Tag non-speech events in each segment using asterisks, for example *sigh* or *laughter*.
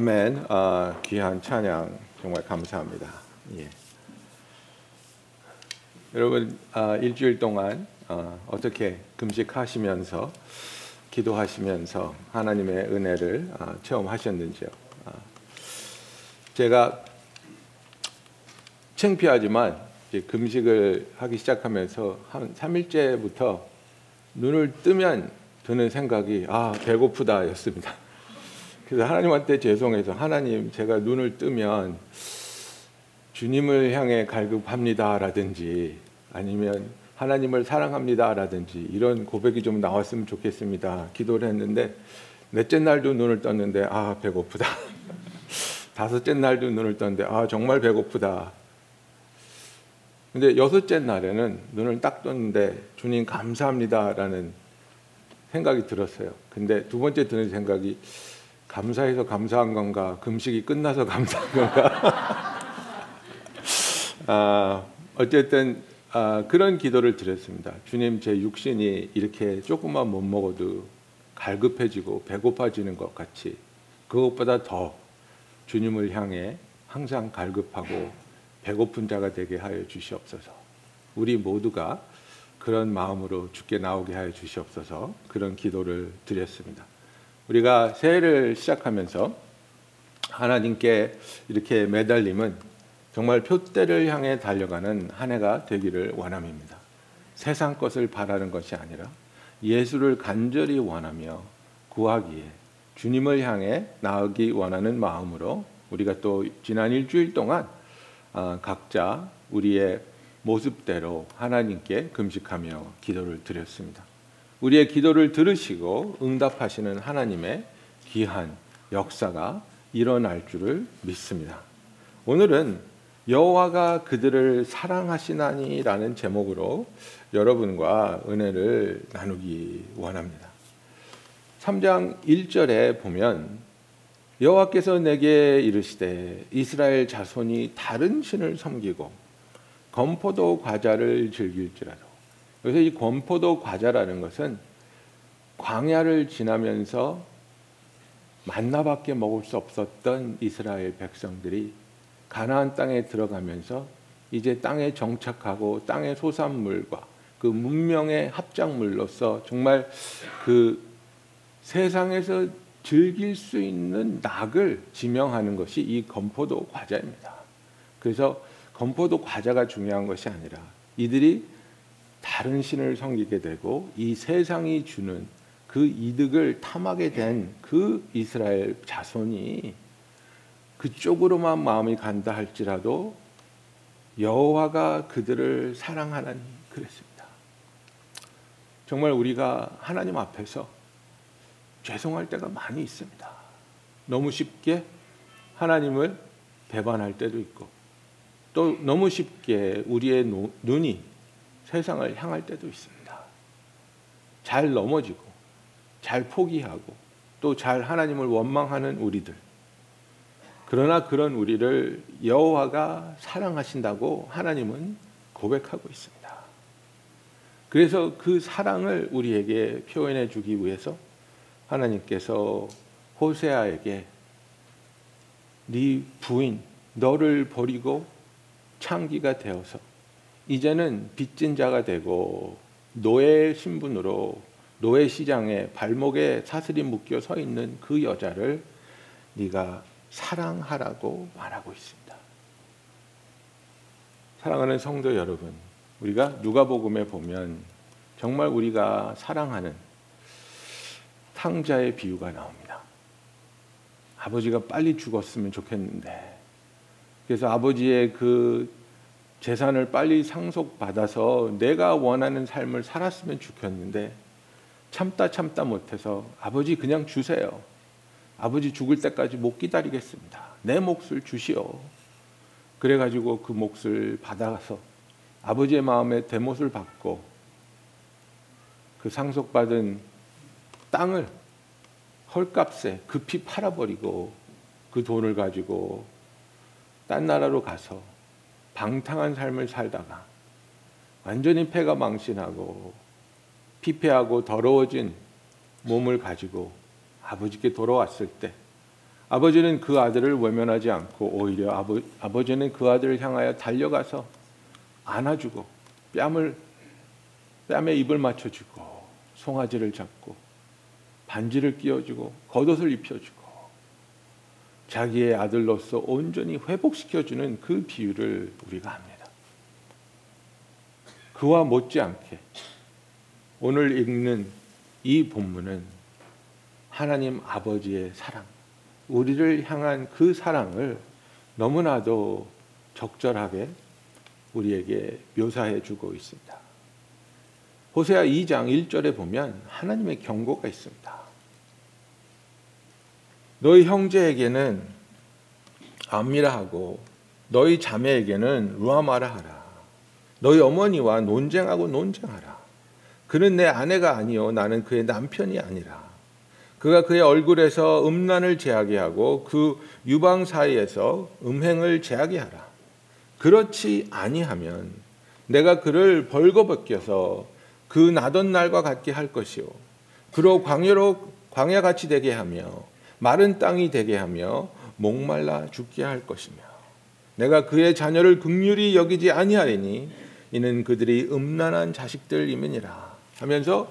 아멘. 아, 귀한 찬양 정말 감사합니다. 예. 여러분 아, 일주일 동안 아, 어떻게 금식하시면서 기도하시면서 하나님의 은혜를 아, 체험하셨는지요? 아, 제가 창피하지만 금식을 하기 시작하면서 한 3일째부터 눈을 뜨면 드는 생각이 아 배고프다였습니다. 그래서 하나님한테 죄송해서 하나님 제가 눈을 뜨면 주님을 향해 갈급합니다라든지 아니면 하나님을 사랑합니다라든지 이런 고백이 좀 나왔으면 좋겠습니다. 기도를 했는데 넷째 날도 눈을 떴는데 아 배고프다. *laughs* 다섯째 날도 눈을 떴는데 아 정말 배고프다. 근데 여섯째 날에는 눈을 딱 떴는데 주님 감사합니다라는 생각이 들었어요. 근데 두 번째 드는 생각이 감사해서 감사한 건가? 금식이 끝나서 *laughs* 감사한 건가? 아, 어쨌든 아, 그런 기도를 드렸습니다. 주님 제 육신이 이렇게 조금만 못 먹어도 갈급해지고 배고파지는 것 같이 그것보다 더 주님을 향해 항상 갈급하고 배고픈 자가 되게 하여 주시옵소서. 우리 모두가 그런 마음으로 죽게 나오게 하여 주시옵소서. 그런 기도를 드렸습니다 우리가 새해를 시작하면서 하나님께 이렇게 매달림은 정말 표대를 향해 달려가는 한 해가 되기를 원함입니다. 세상 것을 바라는 것이 아니라 예수를 간절히 원하며 구하기에 주님을 향해 나아가기 원하는 마음으로 우리가 또 지난 일주일 동안 아, 각자 우리의 모습대로 하나님께 금식하며 기도를 드렸습니다. 우리의 기도를 들으시고 응답하시는 하나님의 귀한 역사가 일어날 줄을 믿습니다. 오늘은 여호와가 그들을 사랑하시나니라는 제목으로 여러분과 은혜를 나누기 원합니다. 3장 1절에 보면 여호와께서 내게 이르시되 이스라엘 자손이 다른 신을 섬기고 건포도 과자를 즐길지라도 그래서 이 권포도 과자라는 것은 광야를 지나면서 만나밖에 먹을 수 없었던 이스라엘 백성들이 가나안 땅에 들어가면서 이제 땅에 정착하고 땅의 소산물과 그 문명의 합작물로서 정말 그 세상에서 즐길 수 있는 낙을 지명하는 것이 이 건포도 과자입니다. 그래서 건포도 과자가 중요한 것이 아니라 이들이 다른 신을 섬기게 되고 이 세상이 주는 그 이득을 탐하게 된 그 이스라엘 자손이 그쪽으로만 마음이 간다 할지라도 여호와가 그들을 사랑하나니 그랬습니다. 정말 우리가 하나님 앞에서 죄송할 때가 많이 있습니다. 너무 쉽게 하나님을 배반할 때도 있고 또 너무 쉽게 우리의 눈이 세상을 향할 때도 있습니다. 잘 넘어지고 잘 포기하고 또 잘 하나님을 원망하는 우리들. 그러나 그런 우리를 여호와가 사랑하신다고 하나님은 고백하고 있습니다. 그래서 그 사랑을 우리에게 표현해 주기 위해서 하나님께서 호세아에게 네 부인 너를 버리고 창기가 되어서 이제는 빚진 자가 되고 노예 신분으로 노예 시장에 발목에 사슬이 묶여 서 있는 그 여자를 네가 사랑하라고 말하고 있습니다. 사랑하는 성도 여러분, 우리가 누가복음에 보면 정말 우리가 사랑하는 탕자의 비유가 나옵니다. 아버지가 빨리 죽었으면 좋겠는데 그래서 아버지의 그 재산을 빨리 상속받아서 내가 원하는 삶을 살았으면 좋겠는데 참다 참다 못해서 아버지 그냥 주세요. 아버지 죽을 때까지 못 기다리겠습니다. 내 몫을 주시오. 그래가지고 그 몫을 받아서 아버지의 마음에 대못을 받고 그 상속받은 땅을 헐값에 급히 팔아버리고 그 돈을 가지고 딴 나라로 가서 방탕한 삶을 살다가 완전히 폐가 망신하고 피폐하고 더러워진 몸을 가지고 아버지께 돌아왔을 때 아버지는 그 아들을 외면하지 않고 오히려 아버, 아버지는 그 아들을 향하여 달려가서 안아주고 뺨을 뺨에 입을 맞춰주고 송아지를 잡고 반지를 끼워주고 겉옷을 입혀주고 자기의 아들로서 온전히 회복시켜주는 그 비유를 우리가 합니다. 그와 못지않게 오늘 읽는 이 본문은 하나님 아버지의 사랑, 우리를 향한 그 사랑을 너무나도 적절하게 우리에게 묘사해 주고 있습니다. 호세아 2장 1절에 보면 하나님의 경고가 있습니다. 너희 형제에게는 암미라 하고 너희 자매에게는 루아마라 하라. 너희 어머니와 논쟁하고 논쟁하라. 그는 내 아내가 아니요 나는 그의 남편이 아니라. 그가 그의 얼굴에서 음란을 제하게 하고 그 유방 사이에서 음행을 제하게 하라. 그렇지 아니하면 내가 그를 벌거벗겨서 그 나던 날과 같게 할 것이요. 그로 광야로 광야같이 되게 하며 마른 땅이 되게 하며 목말라 죽게 할 것이며 내가 그의 자녀를 극률이 여기지 아니하리니 이는 그들이 음란한 자식들임이니라 하면서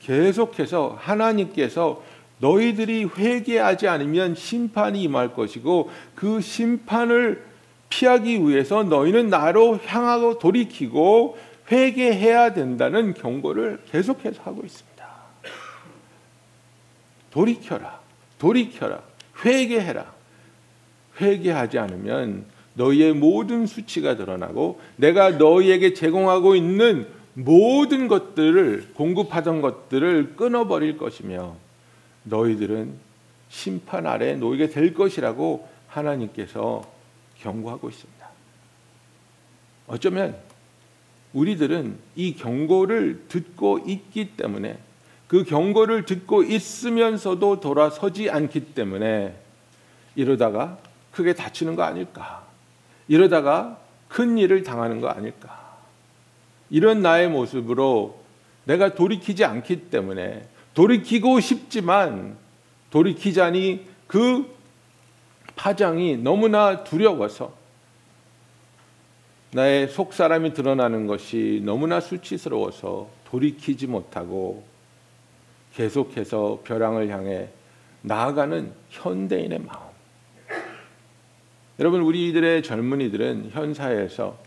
계속해서 하나님께서 너희들이 회개하지 않으면 심판이 임할 것이고 그 심판을 피하기 위해서 너희는 나로 향하고 돌이키고 회개해야 된다는 경고를 계속해서 하고 있습니다. 돌이켜라. 돌이켜라. 회개해라. 회개하지 않으면 너희의 모든 수치가 드러나고 내가 너희에게 제공하고 있는 모든 것들을 공급하던 것들을 끊어버릴 것이며 너희들은 심판 아래 놓이게 될 것이라고 하나님께서 경고하고 있습니다. 어쩌면 우리들은 이 경고를 듣고 있기 때문에 그 경고를 듣고 있으면서도 돌아서지 않기 때문에 이러다가 크게 다치는 거 아닐까? 이러다가 큰 일을 당하는 거 아닐까? 이런 나의 모습으로 내가 돌이키지 않기 때문에 돌이키고 싶지만 돌이키자니 그 파장이 너무나 두려워서 나의 속 사람이 드러나는 것이 너무나 수치스러워서 돌이키지 못하고 계속해서 벼랑을 향해 나아가는 현대인의 마음. 여러분 우리들의 젊은이들은 현 사회에서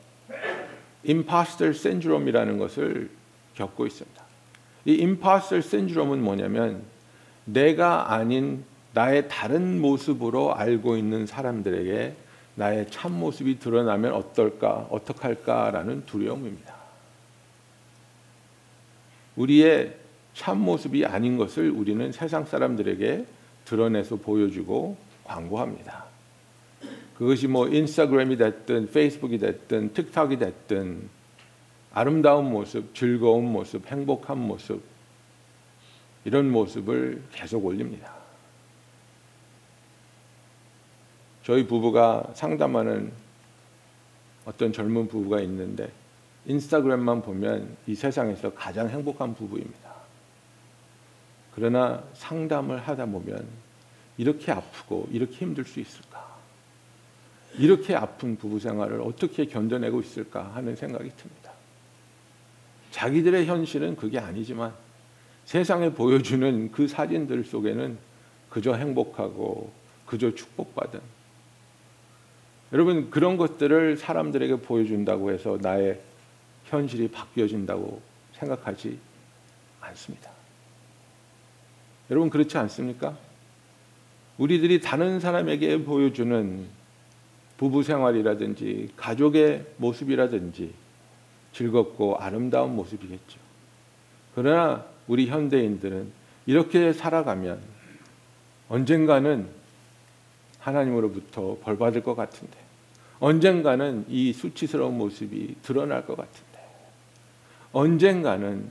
임파스터 신드롬이라는 것을 겪고 있습니다. 이 임파스터 신드롬은 뭐냐면 내가 아닌 나의 다른 모습으로 알고 있는 사람들에게 나의 참 모습이 드러나면 어떨까, 어떡할까라는 두려움입니다. 우리의 참 모습이 아닌 것을 우리는 세상 사람들에게 드러내서 보여주고 광고합니다. 그것이 뭐 인스타그램이 됐든 페이스북이 됐든 틱톡이 됐든 아름다운 모습, 즐거운 모습, 행복한 모습 이런 모습을 계속 올립니다. 저희 부부가 상담하는 어떤 젊은 부부가 있는데 인스타그램만 보면 이 세상에서 가장 행복한 부부입니다. 그러나 상담을 하다 보면 이렇게 아프고 이렇게 힘들 수 있을까? 이렇게 아픈 부부 생활을 어떻게 견뎌내고 있을까 하는 생각이 듭니다. 자기들의 현실은 그게 아니지만 세상에 보여주는 그 사진들 속에는 그저 행복하고 그저 축복받은 여러분 그런 것들을 사람들에게 보여준다고 해서 나의 현실이 바뀌어진다고 생각하지 않습니다. 여러분 그렇지 않습니까? 우리들이 다른 사람에게 보여주는 부부 생활이라든지 가족의 모습이라든지 즐겁고 아름다운 모습이겠죠. 그러나 우리 현대인들은 이렇게 살아가면 언젠가는 하나님으로부터 벌 받을 것 같은데 언젠가는 이 수치스러운 모습이 드러날 것 같은데 언젠가는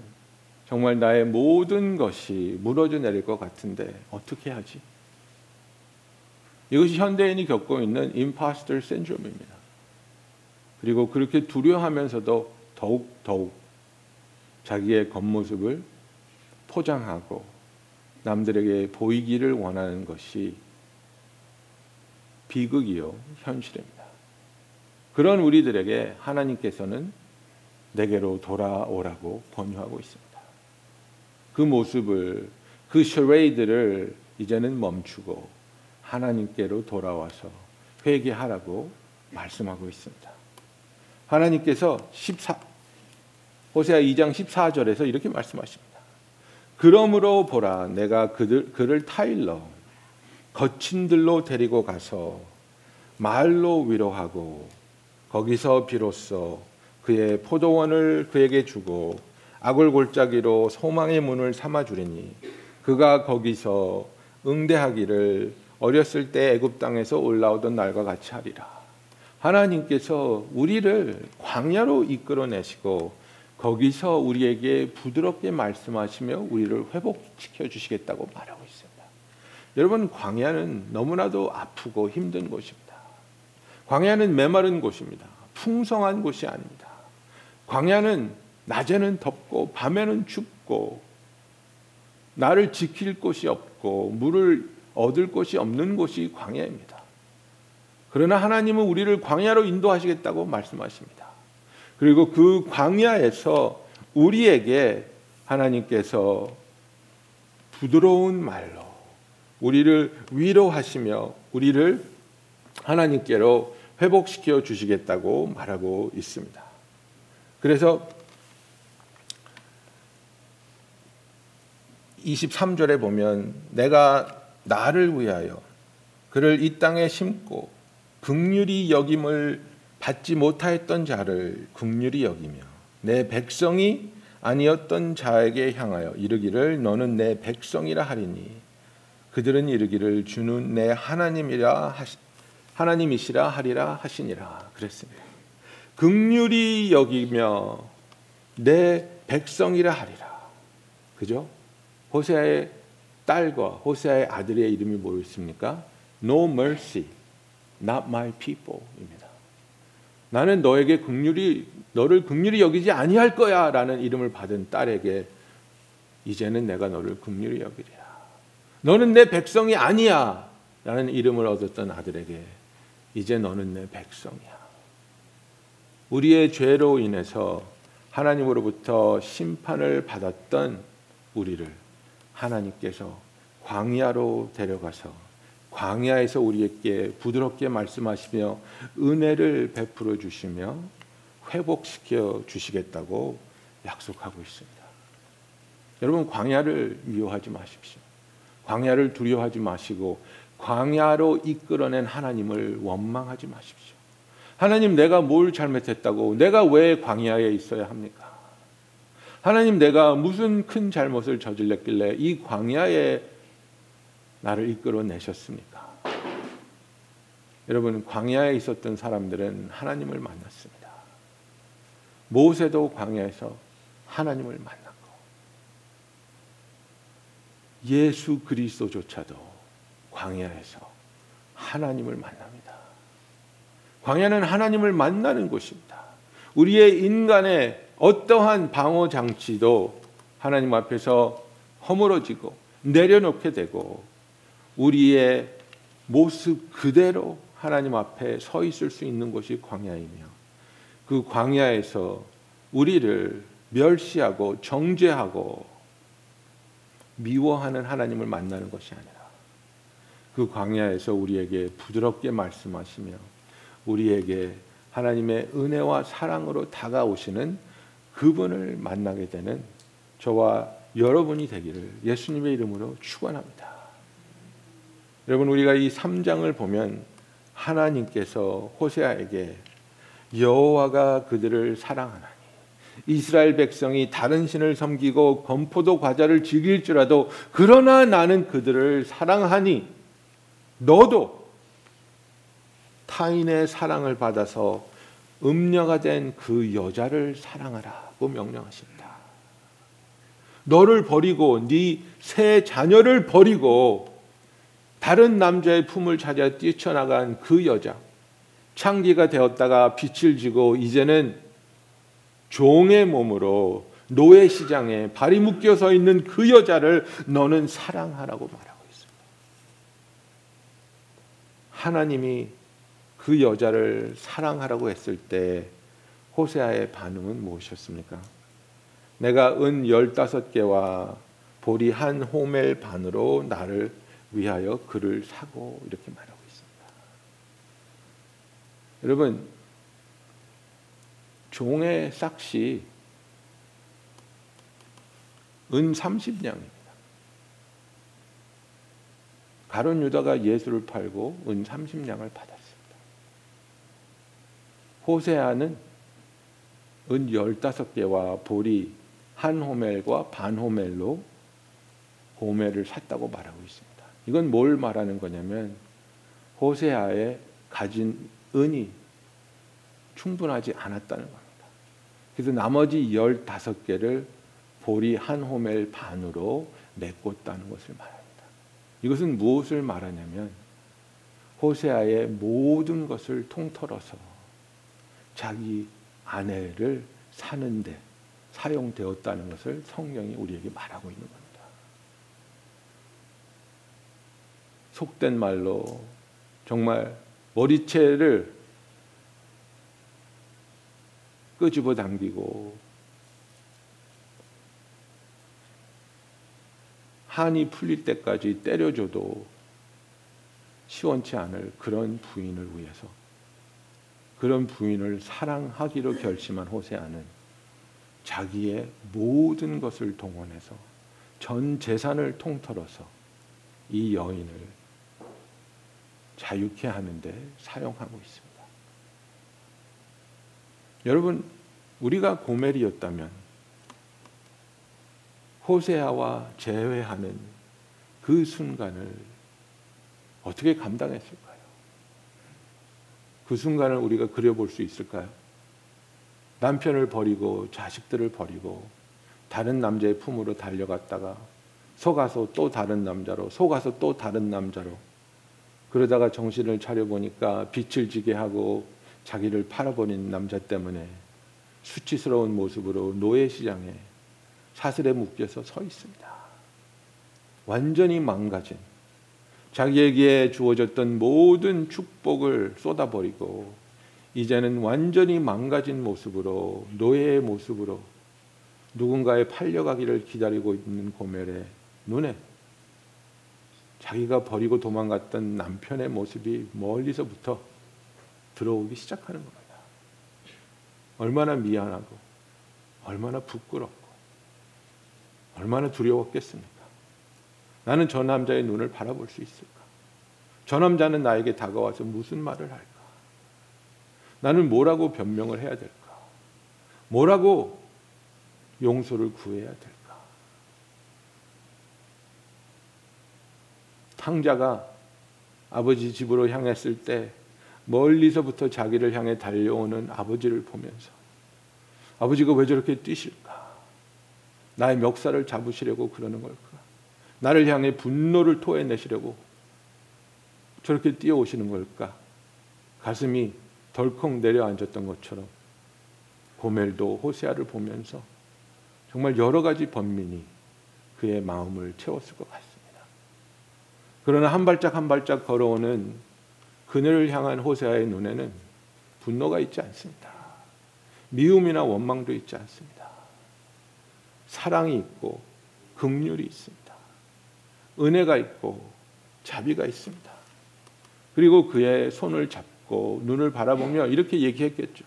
정말 나의 모든 것이 무너져 내릴 것 같은데 어떻게 하지? 이것이 현대인이 겪고 있는 임파스터 신드롬입니다. 그리고 그렇게 두려워하면서도 더욱 더욱 자기의 겉모습을 포장하고 남들에게 보이기를 원하는 것이 비극이요 현실입니다. 그런 우리들에게 하나님께서는 내게로 돌아오라고 권유하고 있습니다. 그 모습을 그 셔레이드를 이제는 멈추고 하나님께로 돌아와서 회개하라고 말씀하고 있습니다. 하나님께서 14 호세아 2장 14절에서 이렇게 말씀하십니다. 그러므로 보라 내가 그들 그를 타일러 거친 들로 데리고 가서 말로 위로하고 거기서 비로소 그의 포도원을 그에게 주고 악을 골짜기로 소망의 문을 삼아 주리니 그가 거기서 응대하기를 어렸을 때 애굽 땅에서 올라오던 날과 같이 하리라. 하나님께서 우리를 광야로 이끌어내시고 거기서 우리에게 부드럽게 말씀하시며 우리를 회복시켜 주시겠다고 말하고 있습니다. 여러분 광야는 너무나도 아프고 힘든 곳입니다. 광야는 메마른 곳입니다. 풍성한 곳이 아닙니다. 광야는 낮에는 덥고 밤에는 춥고 나를 지킬 곳이 없고 물을 얻을 곳이 없는 곳이 광야입니다. 그러나 하나님은 우리를 광야로 인도하시겠다고 말씀하십니다. 그리고 그 광야에서 우리에게 하나님께서 부드러운 말로 우리를 위로하시며 우리를 하나님께로 회복시켜 주시겠다고 말하고 있습니다. 그래서 23절에 보면 내가 나를 위하여 그를 이 땅에 심고 극률이 여김을 받지 못하였던 자를 극률이 여기며 내 백성이 아니었던 자에게 향하여 이르기를 너는 내 백성이라 하리니 그들은 이르기를 주는 내 하나님이라 하시, 하나님이시라 하리라 하시니라 그랬습니다. 극률이 여기며 내 백성이라 하리라. 그죠? 호세아의 딸과 호세아의 아들의 이름이 뭐였습니까? No mercy, not my people입니다. 나는 너에게 극률이 너를 극률이 여기지 아니할 거야라는 이름을 받은 딸에게 이제는 내가 너를 극률이 여기리라. 너는 내 백성이 아니야라는 이름을 얻었던 아들에게 이제 너는 내 백성이야. 우리의 죄로 인해서 하나님으로부터 심판을 받았던 우리를 하나님께서 광야로 데려가서 광야에서 우리에게 부드럽게 말씀하시며 은혜를 베풀어 주시며 회복시켜 주시겠다고 약속하고 있습니다. 여러분 광야를 미워하지 마십시오. 광야를 두려워하지 마시고 광야로 이끌어낸 하나님을 원망하지 마십시오. 하나님 내가 뭘 잘못했다고 내가 왜 광야에 있어야 합니까? 하나님 내가 무슨 큰 잘못을 저질렀길래 이 광야에 나를 이끌어 내셨습니까? 여러분 광야에 있었던 사람들은 하나님을 만났습니다. 모세도 광야에서 하나님을 만났고 예수 그리스도조차도 광야에서 하나님을 만납니다. 광야는 하나님을 만나는 곳입니다. 우리의 인간의 어떠한 방어 장치도 하나님 앞에서 허물어지고 내려놓게 되고 우리의 모습 그대로 하나님 앞에 서 있을 수 있는 곳이 광야이며 그 광야에서 우리를 멸시하고 정죄하고 미워하는 하나님을 만나는 것이 아니라 그 광야에서 우리에게 부드럽게 말씀하시며 우리에게 하나님의 은혜와 사랑으로 다가오시는 그분을 만나게 되는 저와 여러분이 되기를 예수님의 이름으로 축원합니다. 여러분 우리가 이 3장을 보면 하나님께서 호세아에게 여호와가 그들을 사랑하나니 이스라엘 백성이 다른 신을 섬기고 건포도 과자를 즐길지라도 그러나 나는 그들을 사랑하니 너도 타인의 사랑을 받아서 음녀가 된 그 여자를 사랑하라고 명령하신다. 너를 버리고 네 새 자녀를 버리고 다른 남자의 품을 찾아 뛰쳐나간 그 여자 창기가 되었다가 빛을 지고 이제는 종의 몸으로 노예 시장에 발이 묶여 서 있는 그 여자를 너는 사랑하라고 말하고 있습니다. 하나님이 그 여자를 사랑하라고 했을 때 호세아의 반응은 무엇이었습니까? 내가 은 열다섯 개와 보리 한 호멜 반으로 나를 위하여 그를 사고 이렇게 말하고 있습니다. 여러분 종의 싹시 은 30냥입니다. 가론 유다가 예수를 팔고 은 30냥을 받았습니다. 호세아는 은 15개와 보리 한 호멜과 반 호멜로 호멜을 샀다고 말하고 있습니다. 이건 뭘 말하는 거냐면 호세아의 가진 은이 충분하지 않았다는 겁니다. 그래서 나머지 15개를 보리 한 호멜 반으로 메꿨다는 것을 말합니다. 이것은 무엇을 말하냐면 호세아의 모든 것을 통틀어서 자기 아내를 사는데 사용되었다는 것을 성경이 우리에게 말하고 있는 겁니다. 속된 말로 정말 머리채를 끄집어 당기고 한이 풀릴 때까지 때려줘도 시원치 않을 그런 부인을 위해서 그런 부인을 사랑하기로 결심한 호세아는 자기의 모든 것을 동원해서 전 재산을 통틀어서 이 여인을 자유케 하는데 사용하고 있습니다. 여러분, 우리가 고멜이었다면 호세아와 재회하는 그 순간을 어떻게 감당했을까요? 그 순간을 우리가 그려볼 수 있을까요? 남편을 버리고 자식들을 버리고 다른 남자의 품으로 달려갔다가 속아서 또 다른 남자로 속아서 또 다른 남자로 그러다가 정신을 차려 보니까 빛을 지게 하고 자기를 팔아버린 남자 때문에 수치스러운 모습으로 노예 시장에 사슬에 묶여서 서 있습니다. 완전히 망가진 자기에게 주어졌던 모든 축복을 쏟아버리고 이제는 완전히 망가진 모습으로 노예의 모습으로 누군가의 팔려가기를 기다리고 있는 고멜의 눈에 자기가 버리고 도망갔던 남편의 모습이 멀리서부터 들어오기 시작하는 겁니다. 얼마나 미안하고 얼마나 부끄럽고 얼마나 두려웠겠습니까? 나는 저 남자의 눈을 바라볼 수 있을까? 저 남자는 나에게 다가와서 무슨 말을 할까? 나는 뭐라고 변명을 해야 될까? 뭐라고 용서를 구해야 될까? 탕자가 아버지 집으로 향했을 때 멀리서부터 자기를 향해 달려오는 아버지를 보면서 아버지가 왜 저렇게 뛰실까? 나의 멱살을 잡으시려고 그러는 걸까? 나를 향해 분노를 토해내시려고 저렇게 뛰어오시는 걸까? 가슴이 덜컥 내려앉았던 것처럼 고멜도 호세아를 보면서 정말 여러 가지 번민이 그의 마음을 채웠을 것 같습니다. 그러나 한 발짝 한 발짝 걸어오는 그녀를 향한 호세아의 눈에는 분노가 있지 않습니다. 미움이나 원망도 있지 않습니다. 사랑이 있고 긍휼이 있습니다. 은혜가 있고 자비가 있습니다. 그리고 그의 손을 잡고 눈을 바라보며 이렇게 얘기했겠죠.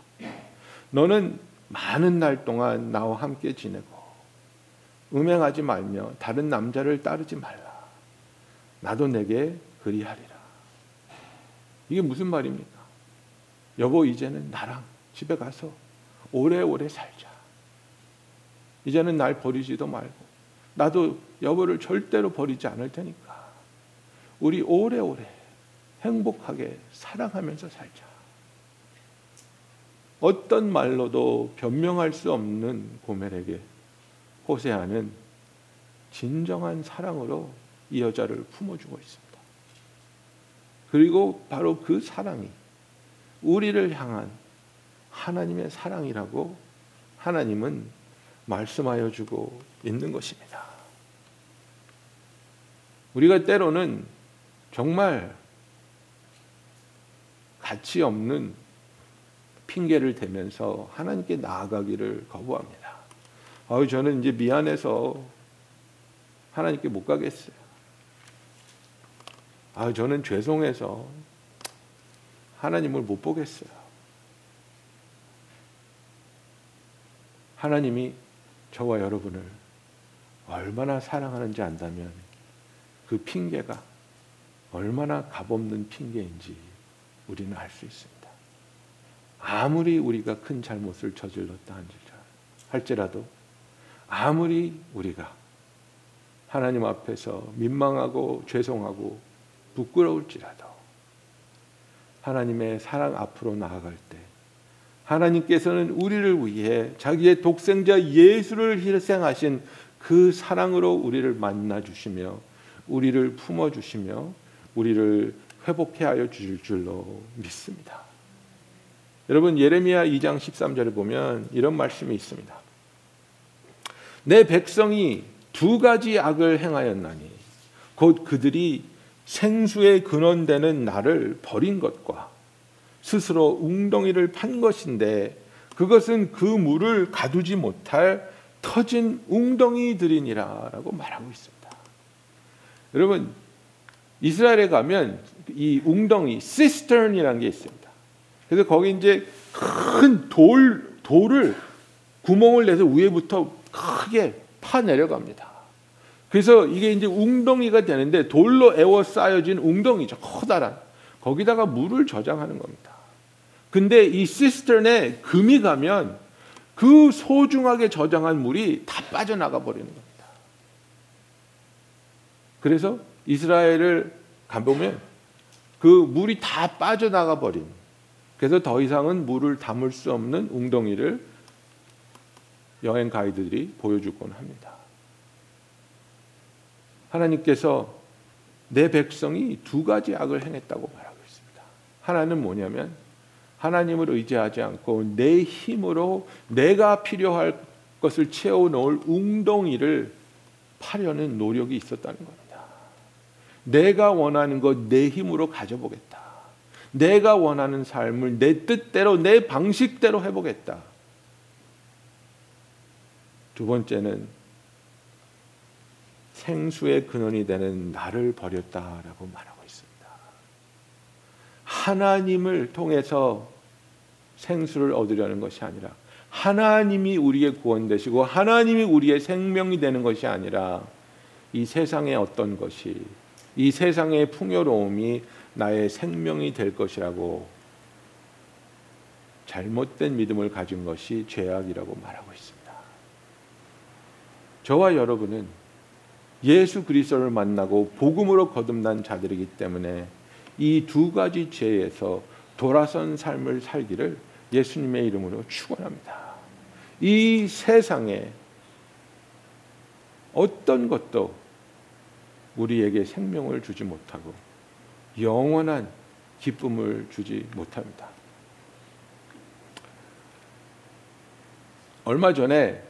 너는 많은 날 동안 나와 함께 지내고 음행하지 말며 다른 남자를 따르지 말라. 나도 내게 그리하리라. 이게 무슨 말입니까? 여보 이제는 나랑 집에 가서 오래오래 살자. 이제는 날 버리지도 말고 나도 여보를 절대로 버리지 않을 테니까 우리 오래오래 행복하게 사랑하면서 살자. 어떤 말로도 변명할 수 없는 고멜에게 호세아는 진정한 사랑으로 이 여자를 품어주고 있습니다. 그리고 바로 그 사랑이 우리를 향한 하나님의 사랑이라고 하나님은 말씀하여 주고 있는 것입니다. 우리가 때로는 정말 가치 없는 핑계를 대면서 하나님께 나아가기를 거부합니다. 아유 저는 이제 미안해서 하나님께 못 가겠어요. 아 저는 죄송해서 하나님을 못 보겠어요. 하나님이 저와 여러분을 얼마나 사랑하는지 안다면 그 핑계가 얼마나 값없는 핑계인지 우리는 알 수 있습니다. 아무리 우리가 큰 잘못을 저질렀다 할지라도 아무리 우리가 하나님 앞에서 민망하고 죄송하고 부끄러울지라도 하나님의 사랑 앞으로 나아갈 때 하나님께서는 우리를 위해 자기의 독생자 예수를 희생하신 그 사랑으로 우리를 만나 주시며 우리를 품어 주시며 우리를 회복해 하여 주실 줄로 믿습니다. 여러분 예레미야 2장 13절에 보면 이런 말씀이 있습니다. 내 백성이 두 가지 악을 행하였나니 곧 그들이 생수의 근원되는 나를 버린 것과 스스로 웅덩이를 판 것인데 그것은 그 물을 가두지 못할 터진 웅덩이들이니라라고 말하고 있습니다. 여러분 이스라엘에 가면 이 웅덩이 cistern이라는 게 있습니다. 그래서 거기 이제 큰 돌 돌을 구멍을 내서 위에부터 크게 파 내려갑니다. 그래서 이게 이제 웅덩이가 되는데 돌로 에워싸여진 웅덩이죠. 커다란. 거기다가 물을 저장하는 겁니다. 근데 이 시스턴에 금이 가면 그 소중하게 저장한 물이 다 빠져나가 버리는 겁니다. 그래서 이스라엘을 가보면 그 물이 다 빠져나가 버린 그래서 더 이상은 물을 담을 수 없는 웅덩이를 여행 가이드들이 보여주곤 합니다. 하나님께서 내 백성이 두 가지 악을 행했다고 말하고 있습니다. 하나는 뭐냐면 하나님을 의지하지 않고 내 힘으로 내가 필요할 것을 채워 놓을 웅덩이를 파려는 노력이 있었다는 겁니다. 내가 원하는 것 내 힘으로 가져보겠다. 내가 원하는 삶을 내 뜻대로 내 방식대로 해보겠다. 두 번째는 생수의 근원이 되는 나를 버렸다라고 말하고. 하나님을 통해서 생수를 얻으려는 것이 아니라 하나님이 우리의 구원 되시고 하나님이 우리의 생명이 되는 것이 아니라 이 세상의 어떤 것이 이 세상의 풍요로움이 나의 생명이 될 것이라고 잘못된 믿음을 가진 것이 죄악이라고 말하고 있습니다. 저와 여러분은 예수 그리스도를 만나고 복음으로 거듭난 자들이기 때문에 이 두 가지 죄에서 돌아선 삶을 살기를 예수님의 이름으로 축원합니다. 이 세상에 어떤 것도 우리에게 생명을 주지 못하고 영원한 기쁨을 주지 못합니다. 얼마 전에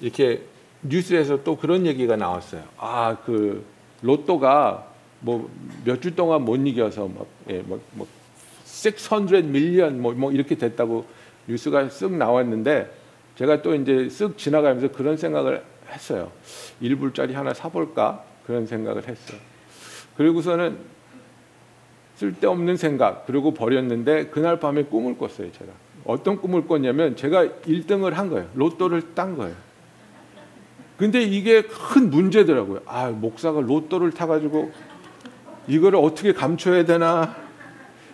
이렇게 뉴스에서 또 그런 얘기가 나왔어요. 아, 그 로또가 뭐 몇 주 동안 못 이겨서 막 예, 뭐, 뭐600 밀리언 뭐, 뭐 이렇게 됐다고 뉴스가 쓱 나왔는데 제가 또 이제 쓱 지나가면서 그런 생각을 했어요. 1불짜리 하나 사볼까? 그런 생각을 했어요. 그리고서는 쓸데없는 생각 그리고 버렸는데 그날 밤에 꿈을 꿨어요 제가 어떤 꿈을 꿨냐면 제가 1등을 한 거예요 로또를 딴 거예요 근데 이게 큰 문제더라고요 아 목사가 로또를 타가지고 이거를 어떻게 감춰야 되나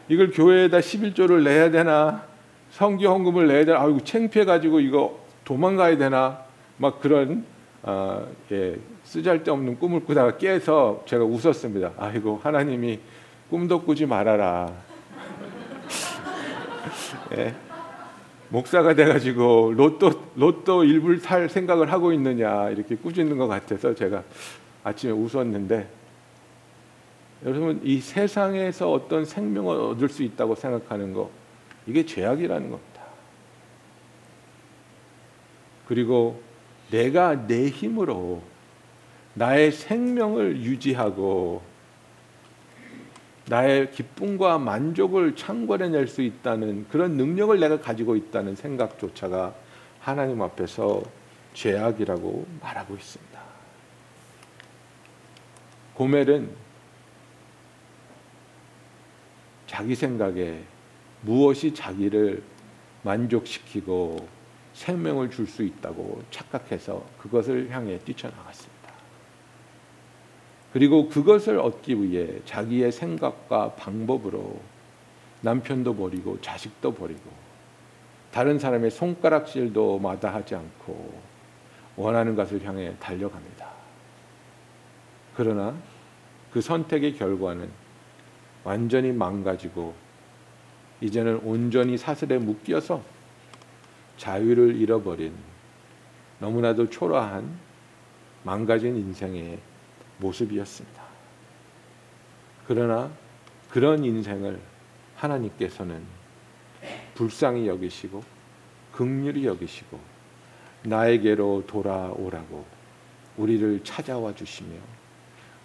이걸 교회에다 11조를 내야 되나 성기 헌금을 내야 되나 아이고 창피해 가지고 이거 도망가야 되나 막 그런 아, 예, 쓰잘데없는 꿈을 꾸다가 깨서 제가 웃었습니다. 아이고 하나님이 꿈도 꾸지 말아라. *laughs* 예. 목사가 돼가지고 로또 로또 일불 살 생각을 하고 있느냐 이렇게 꾸짖는 것 같아서 제가 아침에 웃었는데 여러분 이 세상에서 어떤 생명을 얻을 수 있다고 생각하는 거 이게 죄악이라는 겁니다. 그리고 내가 내 힘으로 나의 생명을 유지하고 나의 기쁨과 만족을 창궐해낼 수 있다는 그런 능력을 내가 가지고 있다는 생각조차가 하나님 앞에서 죄악이라고 말하고 있습니다. 고멜은 자기 생각에 무엇이 자기를 만족시키고 생명을 줄 수 있다고 착각해서 그것을 향해 뛰쳐나갔습니다. 그리고 그것을 얻기 위해 자기의 생각과 방법으로 남편도 버리고 자식도 버리고 다른 사람의 손가락질도 마다하지 않고 원하는 것을 향해 달려갑니다. 그러나 그 선택의 결과는 완전히 망가지고 이제는 온전히 사슬에 묶여서 자유를 잃어버린 너무나도 초라한 망가진 인생의 모습이었습니다. 그러나 그런 인생을 하나님께서는 불쌍히 여기시고 극률이 여기시고 나에게로 돌아오라고 우리를 찾아와 주시며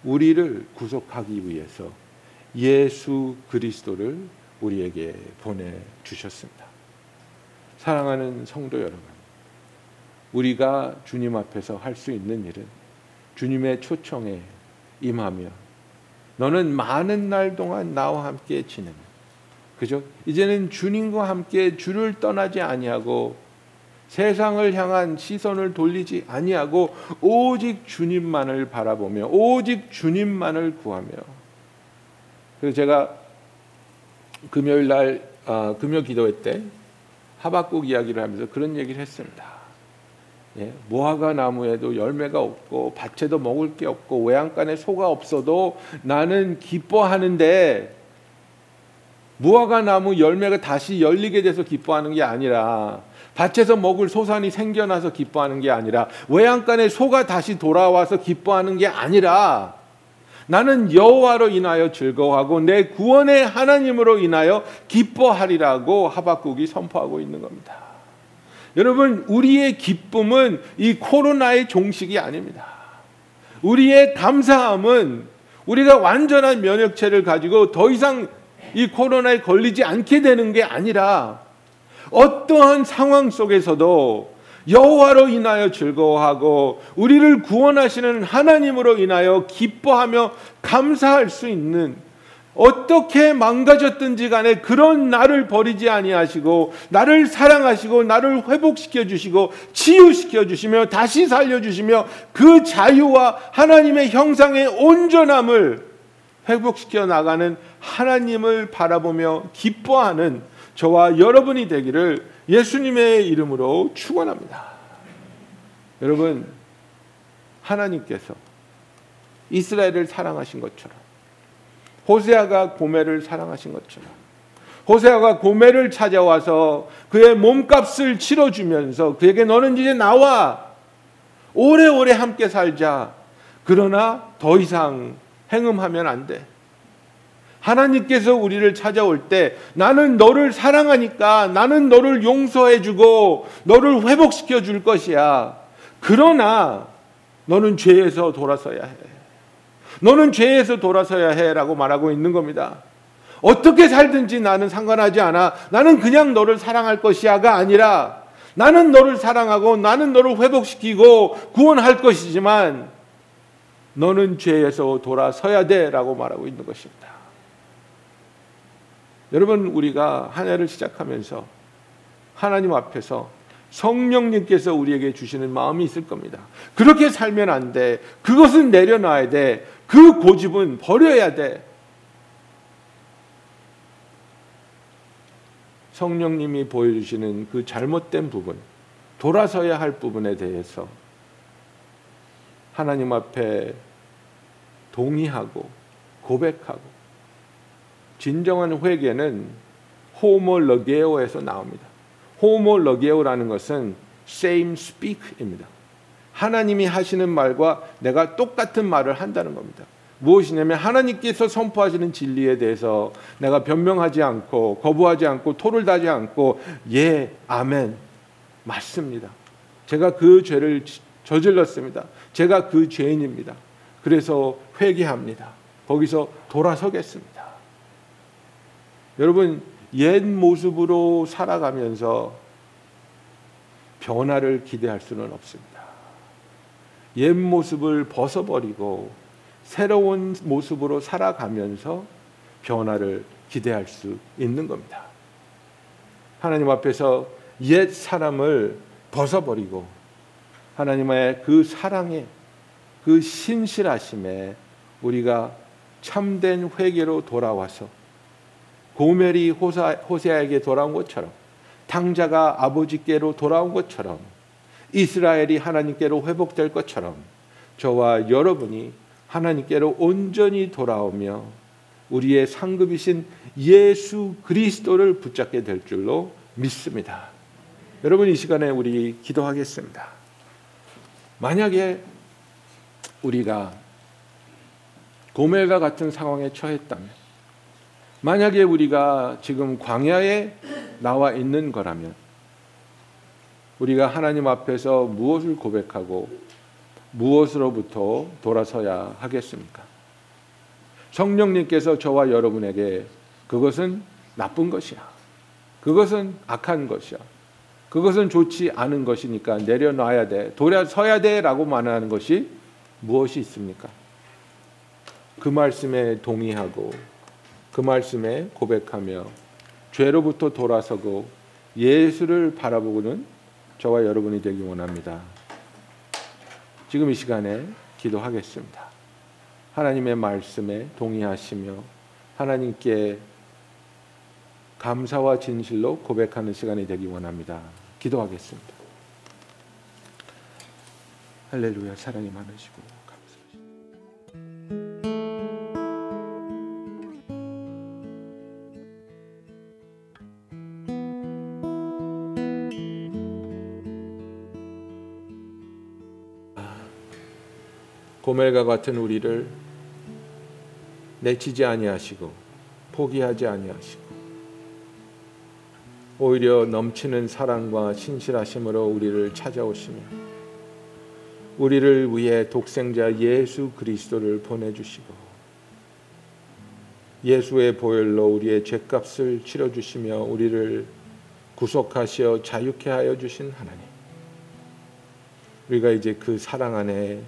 우리를 구속하기 위해서 예수 그리스도를 우리에게 보내 주셨습니다. 사랑하는 성도 여러분, 우리가 주님 앞에서 할 수 있는 일은 주님의 초청에 임하며 너는 많은 날 동안 나와 함께 지내며 그죠? 이제는 주님과 함께 주를 떠나지 아니하고 세상을 향한 시선을 돌리지 아니하고 오직 주님만을 바라보며 오직 주님만을 구하며 그래서 제가 금요일 날 아, 금요 기도회 때 하박국 이야기를 하면서 그런 얘기를 했습니다. 예, 무화과 나무에도 열매가 없고 밭에도 먹을 게 없고 외양간에 소가 없어도 나는 기뻐하는데 무화과 나무 열매가 다시 열리게 돼서 기뻐하는 게 아니라 밭에서 먹을 소산이 생겨나서 기뻐하는 게 아니라 외양간에 소가 다시 돌아와서 기뻐하는 게 아니라 나는 여호와로 인하여 즐거워하고 내 구원의 하나님으로 인하여 기뻐하리라고 하박국이 선포하고 있는 겁니다. 여러분 우리의 기쁨은 이 코로나의 종식이 아닙니다. 우리의 감사함은 우리가 완전한 면역체를 가지고 더 이상 이 코로나에 걸리지 않게 되는 게 아니라 어떠한 상황 속에서도 여호와로 인하여 즐거워하고 우리를 구원하시는 하나님으로 인하여 기뻐하며 감사할 수 있는 어떻게 망가졌든지 간에 그런 나를 버리지 아니하시고 나를 사랑하시고 나를 회복시켜 주시고 치유시켜 주시며 다시 살려 주시며 그 자유와 하나님의 형상의 온전함을 회복시켜 나가는 하나님을 바라보며 기뻐하는 저와 여러분이 되기를 예수님의 이름으로 축원합니다. 여러분 하나님께서 이스라엘을 사랑하신 것처럼 호세아가 고멜을 사랑하신 것처럼 호세아가 고멜을 찾아와서 그의 몸값을 치러주면서 그에게 너는 이제 나와 오래오래 함께 살자. 그러나 더 이상 행음하면 안 돼. 하나님께서 우리를 찾아올 때 나는 너를 사랑하니까 나는 너를 용서해 주고 너를 회복시켜 줄 것이야. 그러나 너는 죄에서 돌아서야 해. 너는 죄에서 돌아서야 해라고 말하고 있는 겁니다. 어떻게 살든지 나는 상관하지 않아. 나는 그냥 너를 사랑할 것이야가 아니라 나는 너를 사랑하고 나는 너를 회복시키고 구원할 것이지만 너는 죄에서 돌아서야 돼라고 말하고 있는 것입니다. 여러분 우리가 한 해를 시작하면서 하나님 앞에서 성령님께서 우리에게 주시는 마음이 있을 겁니다. 그렇게 살면 안 돼. 그것은 내려놔야 돼. 그 고집은 버려야 돼. 성령님이 보여주시는 그 잘못된 부분, 돌아서야 할 부분에 대해서 하나님 앞에 동의하고 고백하고 진정한 회개는 호모러게오에서 나옵니다. 호모러게오라는 것은 same speak입니다. 하나님이 하시는 말과 내가 똑같은 말을 한다는 겁니다. 무엇이냐면 하나님께서 선포하시는 진리에 대해서 내가 변명하지 않고 거부하지 않고 토를 다지 않고 예 아멘 맞습니다. 제가 그 죄를 저질렀습니다. 제가 그 죄인입니다. 그래서 회개합니다. 거기서 돌아서겠습니다. 여러분 옛 모습으로 살아가면서 변화를 기대할 수는 없습니다. 옛 모습을 벗어버리고 새로운 모습으로 살아가면서 변화를 기대할 수 있는 겁니다. 하나님 앞에서 옛 사람을 벗어버리고 하나님의 그 사랑에 그 신실하심에 우리가 참된 회개로 돌아와서 고멜이 호사, 호세아에게 돌아온 것처럼 당자가 아버지께로 돌아온 것처럼 이스라엘이 하나님께로 회복될 것처럼 저와 여러분이 하나님께로 온전히 돌아오며 우리의 상급이신 예수 그리스도를 붙잡게 될 줄로 믿습니다. 여러분 이 시간에 우리 기도하겠습니다. 만약에 우리가 고멜과 같은 상황에 처했다면 만약에 우리가 지금 광야에 나와 있는 거라면 우리가 하나님 앞에서 무엇을 고백하고 무엇으로부터 돌아서야 하겠습니까? 성령님께서 저와 여러분에게 그것은 나쁜 것이야. 그것은 악한 것이야. 그것은 좋지 않은 것이니까 내려놔야 돼. 돌아서야 돼 라고 말하는 것이 무엇이 있습니까? 그 말씀에 동의하고 그 말씀에 고백하며 죄로부터 돌아서고 예수를 바라보고는 저와 여러분이 되기 원합니다. 지금 이 시간에 기도하겠습니다. 하나님의 말씀에 동의하시며 하나님께 감사와 진실로 고백하는 시간이 되기 원합니다. 기도하겠습니다. 할렐루야 사랑이 많으시고 고멜과 같은 우리를 내치지 아니하시고 포기하지 아니하시고 오히려 넘치는 사랑과 신실하심으로 우리를 찾아오시며 우리를 위해 독생자 예수 그리스도를 보내주시고 예수의 보혈로 우리의 죄값을 치러주시며 우리를 구속하시어 자유케 하여 주신 하나님. 우리가 이제 그 사랑 안에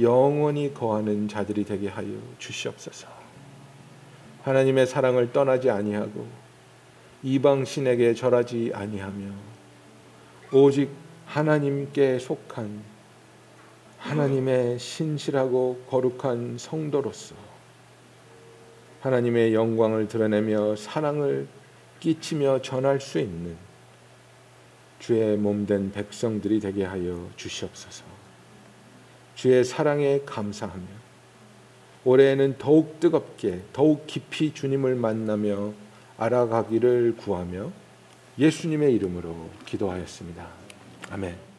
영원히 거하는 자들이 되게 하여 주시옵소서. 하나님의 사랑을 떠나지 아니하고 이방 신에게 절하지 아니하며 오직 하나님께 속한 하나님의 신실하고 거룩한 성도로서 하나님의 영광을 드러내며 사랑을 끼치며 전할 수 있는 주의 몸된 백성들이 되게 하여 주시옵소서. 주의 사랑에 감사하며 올해에는 더욱 뜨겁게 더욱 깊이 주님을 만나며 알아가기를 구하며 예수님의 이름으로 기도하였습니다. 아멘.